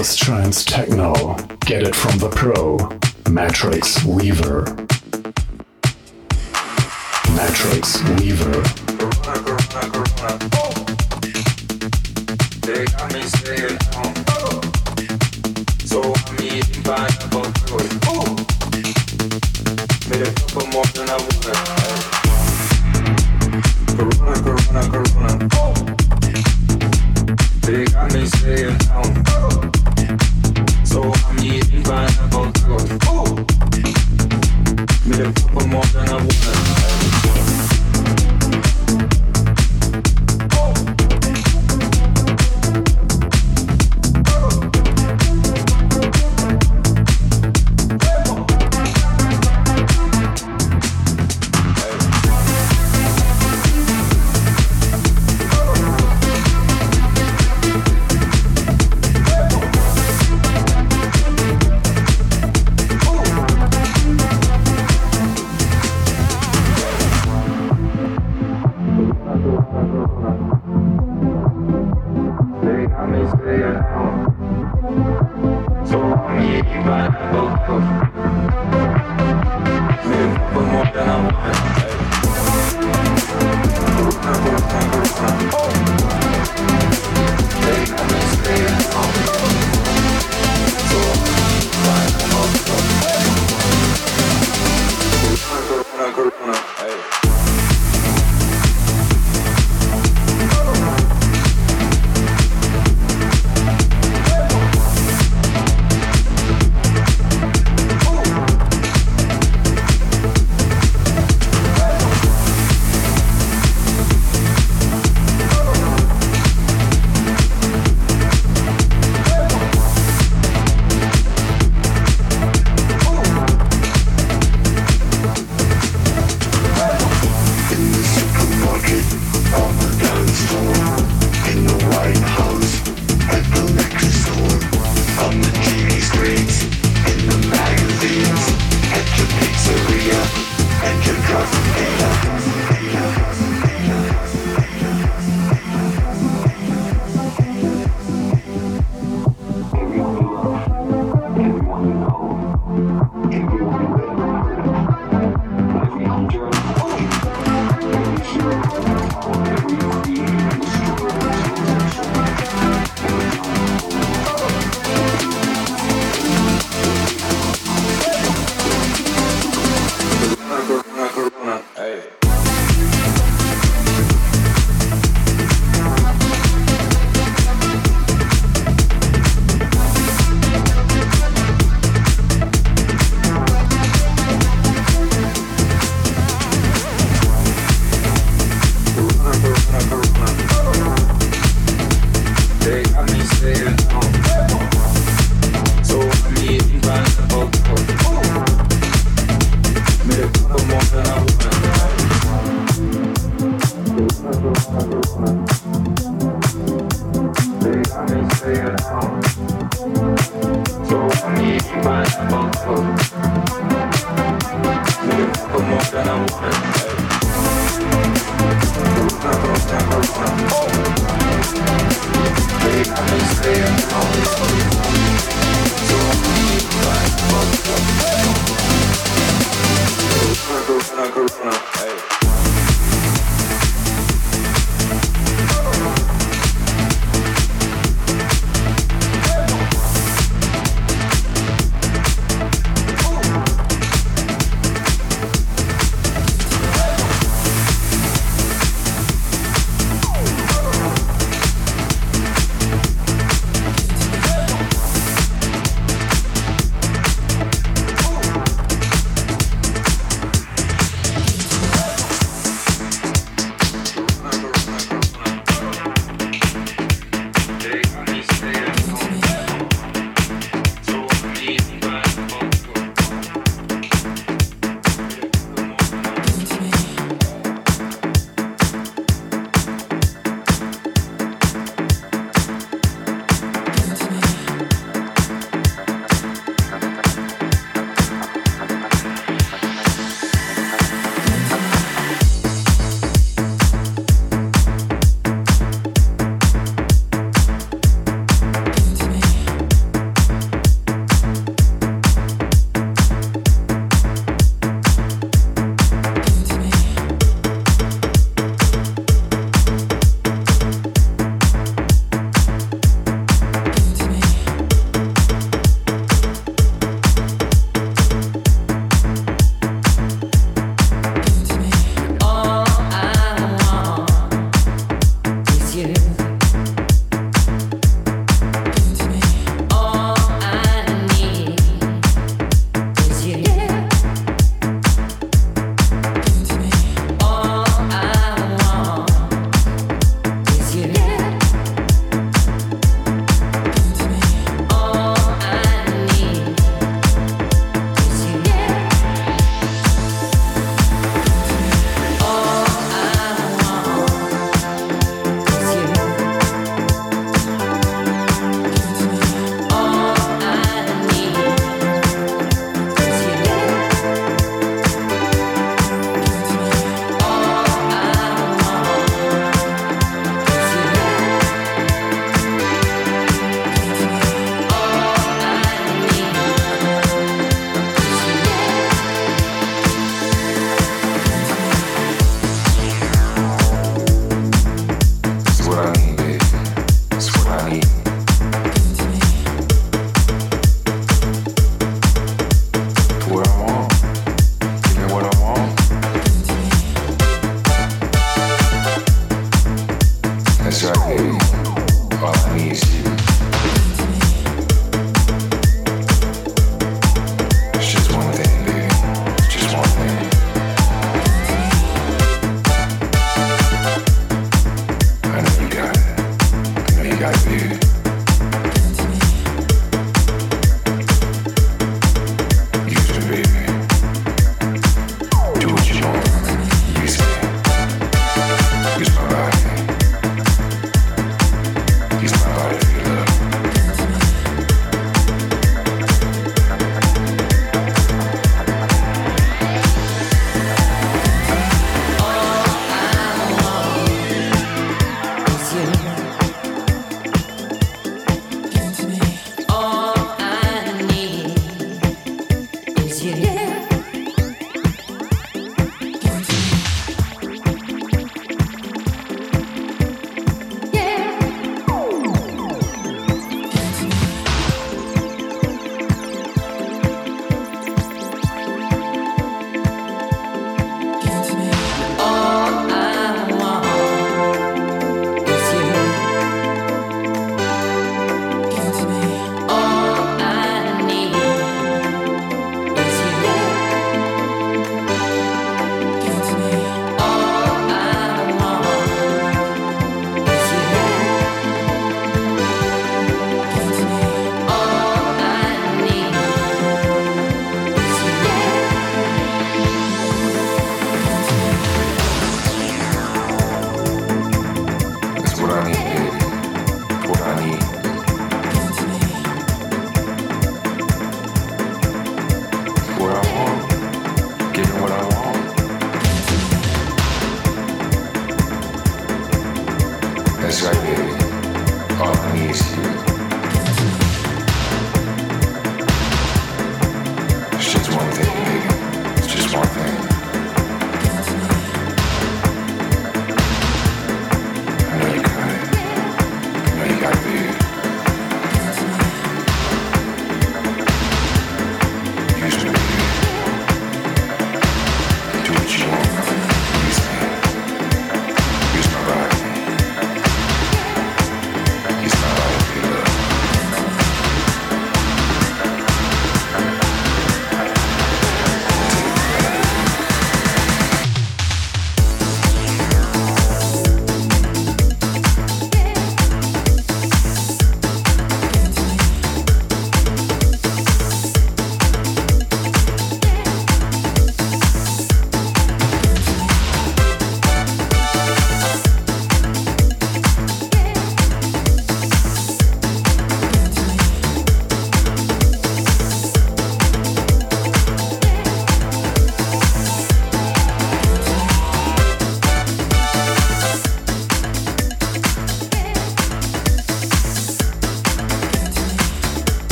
house trance techno. Get it from the pro, Matrix Weaver. Matrix Weaver. They got me saying, oh. So I'm eating pineapple. Made a couple more than I wanted. Corona, Corona, Corona. They got me saying, oh. I'm eating pineapple oh. Made a couple more than I wanted.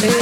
your lips.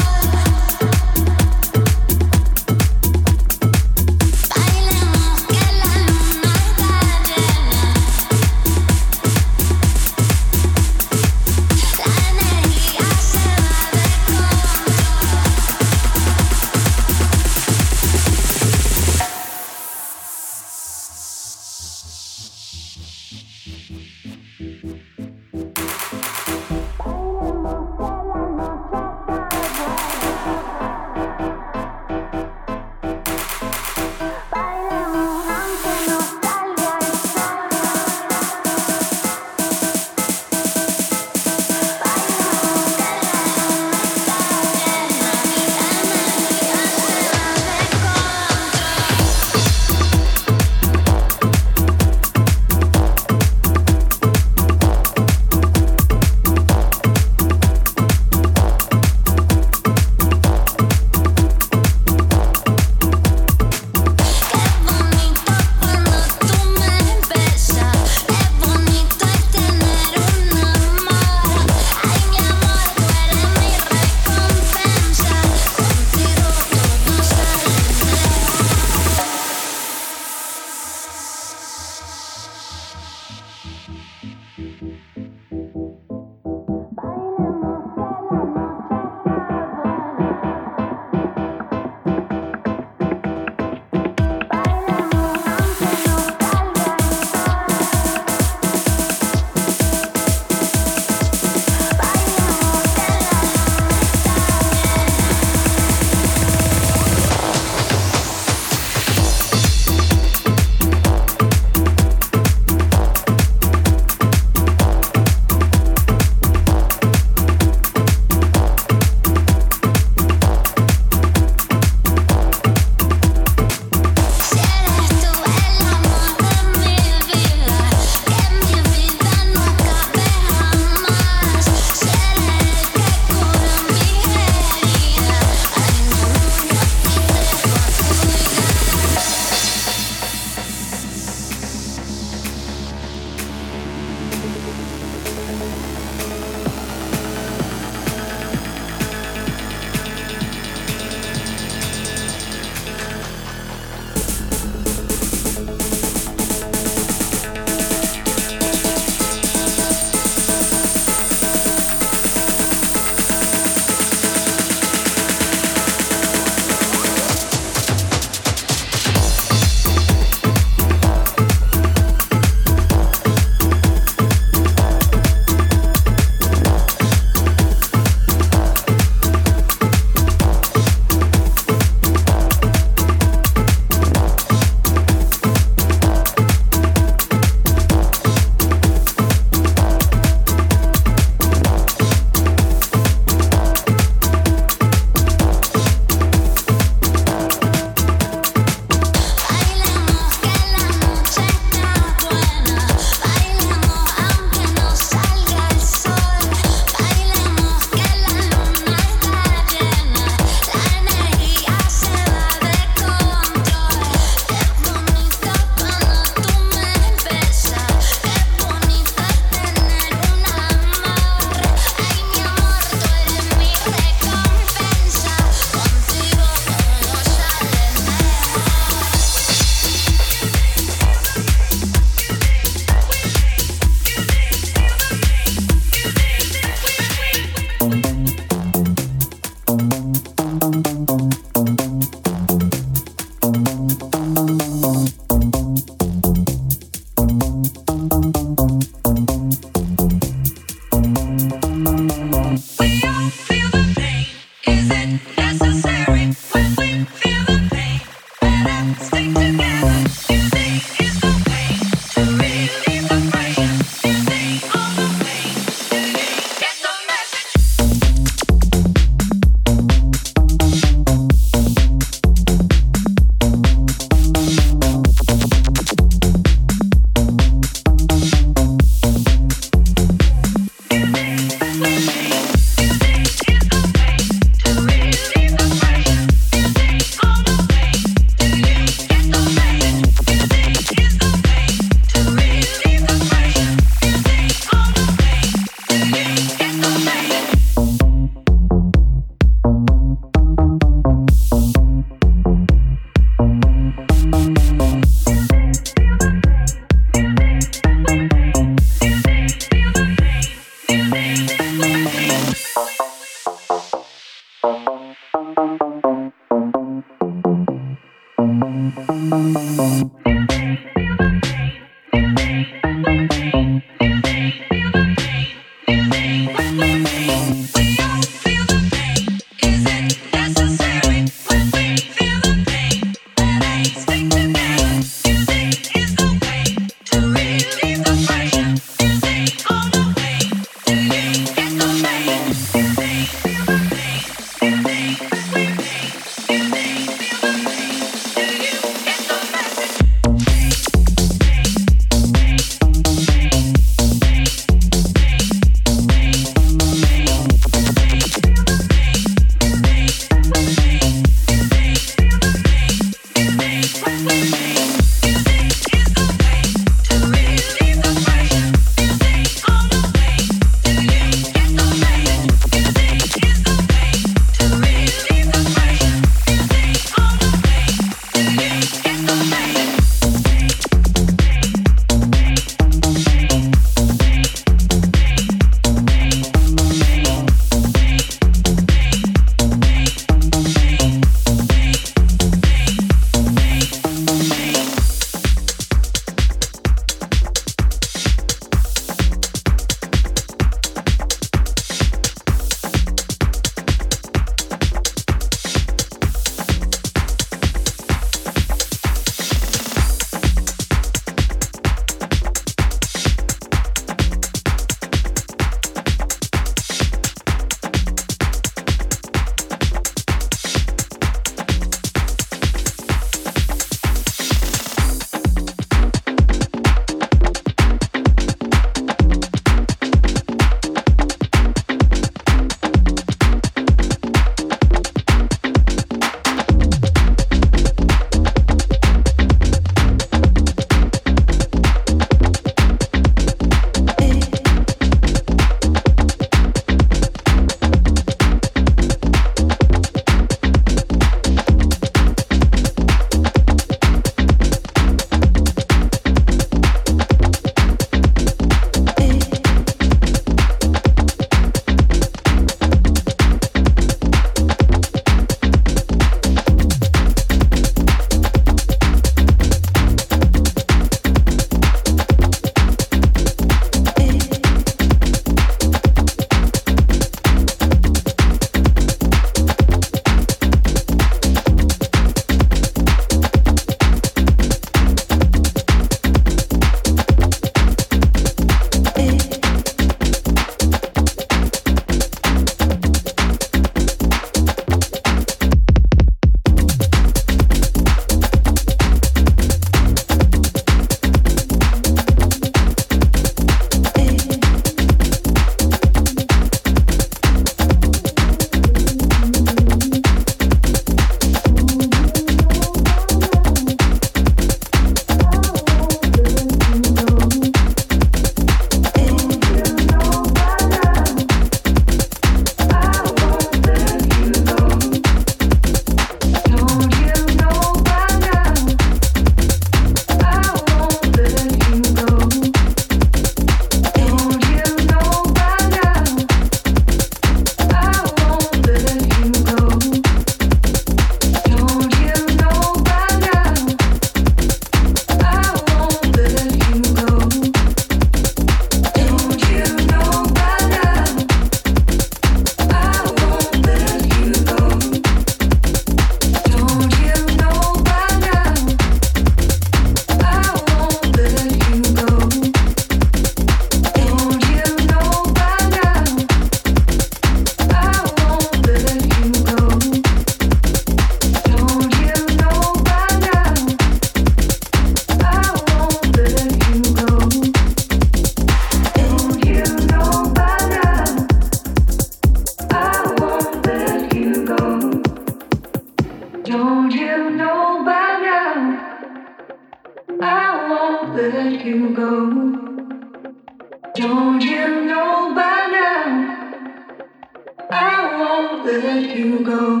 let you go.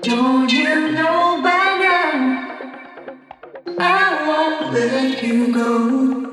Don't you know by now? I won't let you go.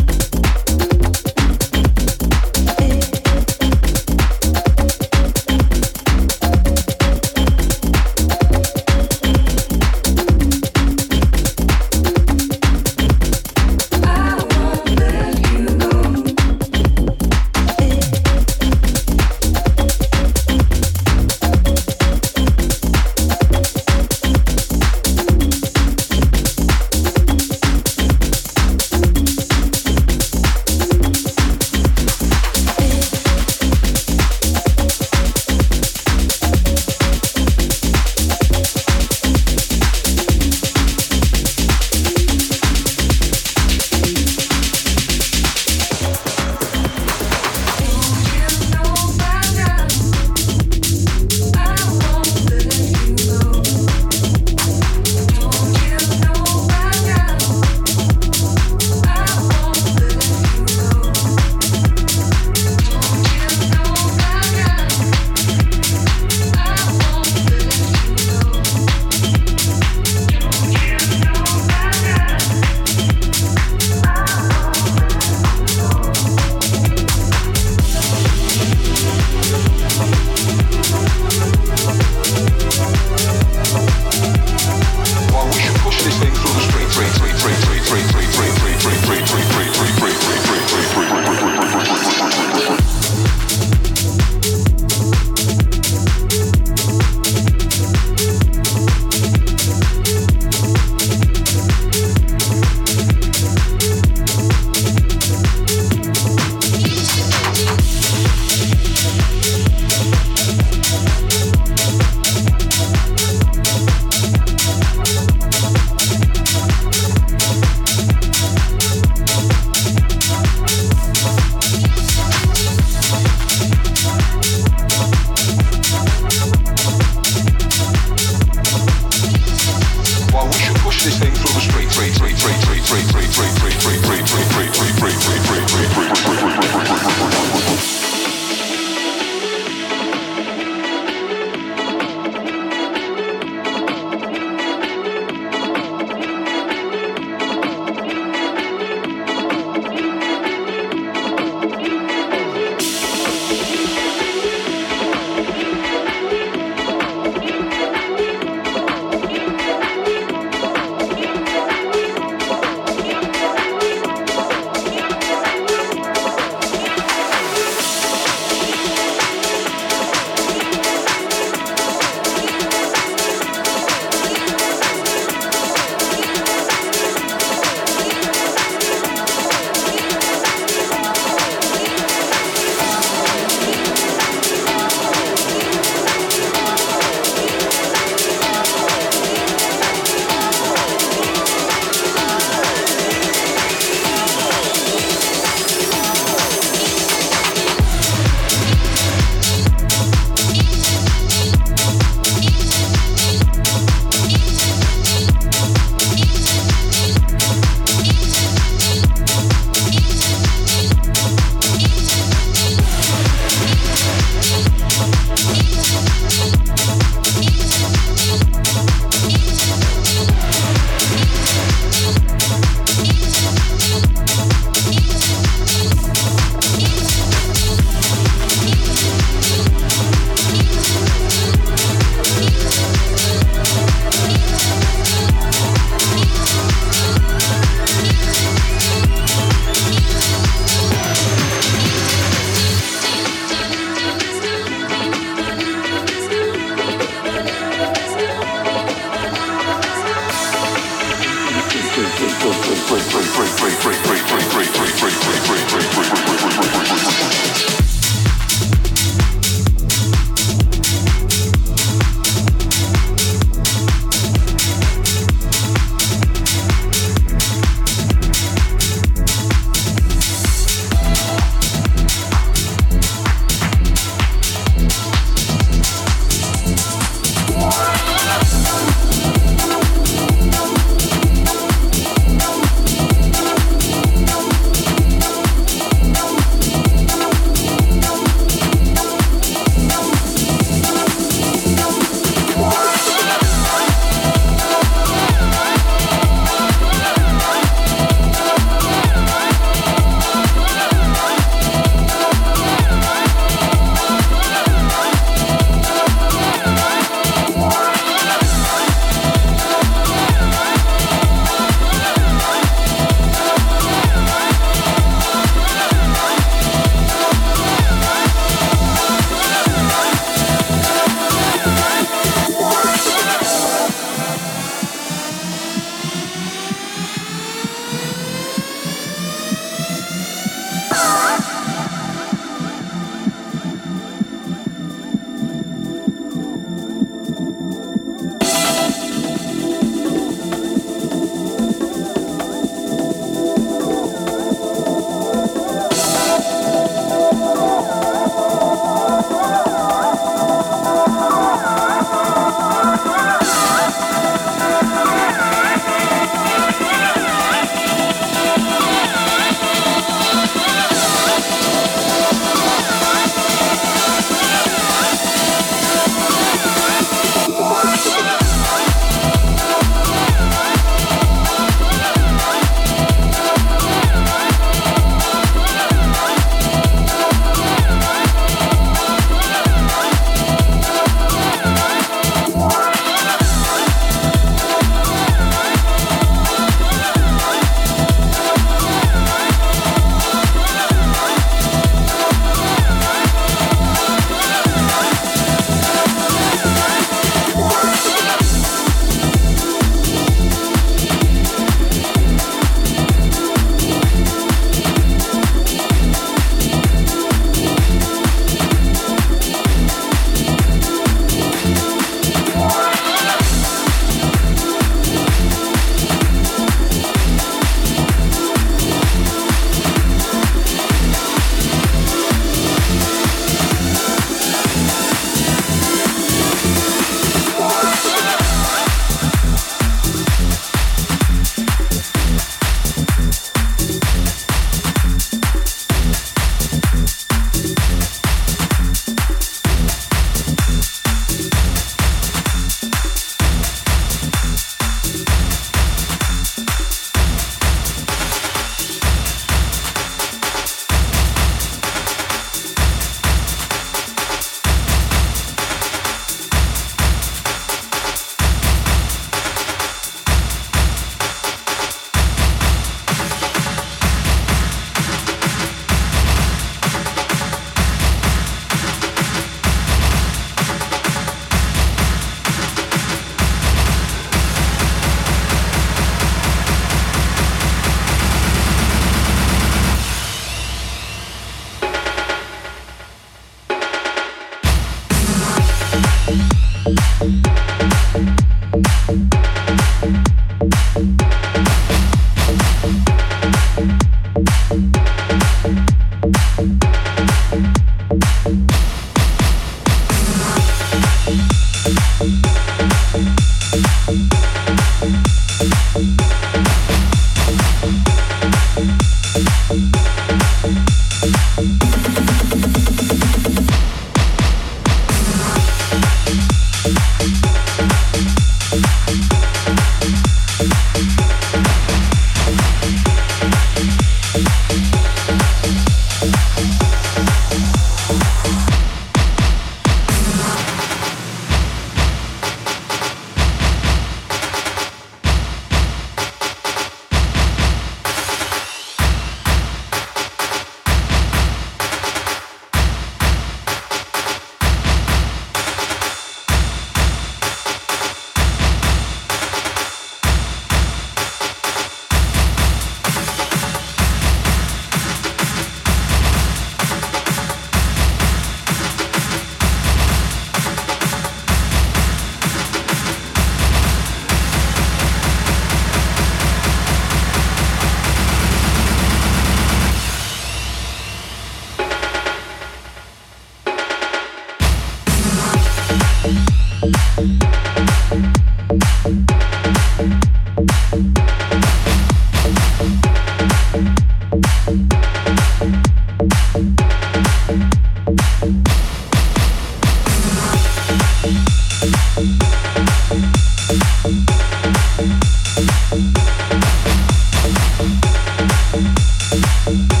Thank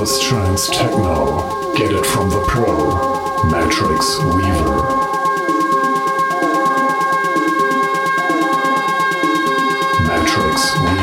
house trance techno. Get it from the pro, Matrix Weaver. Matrix Weaver.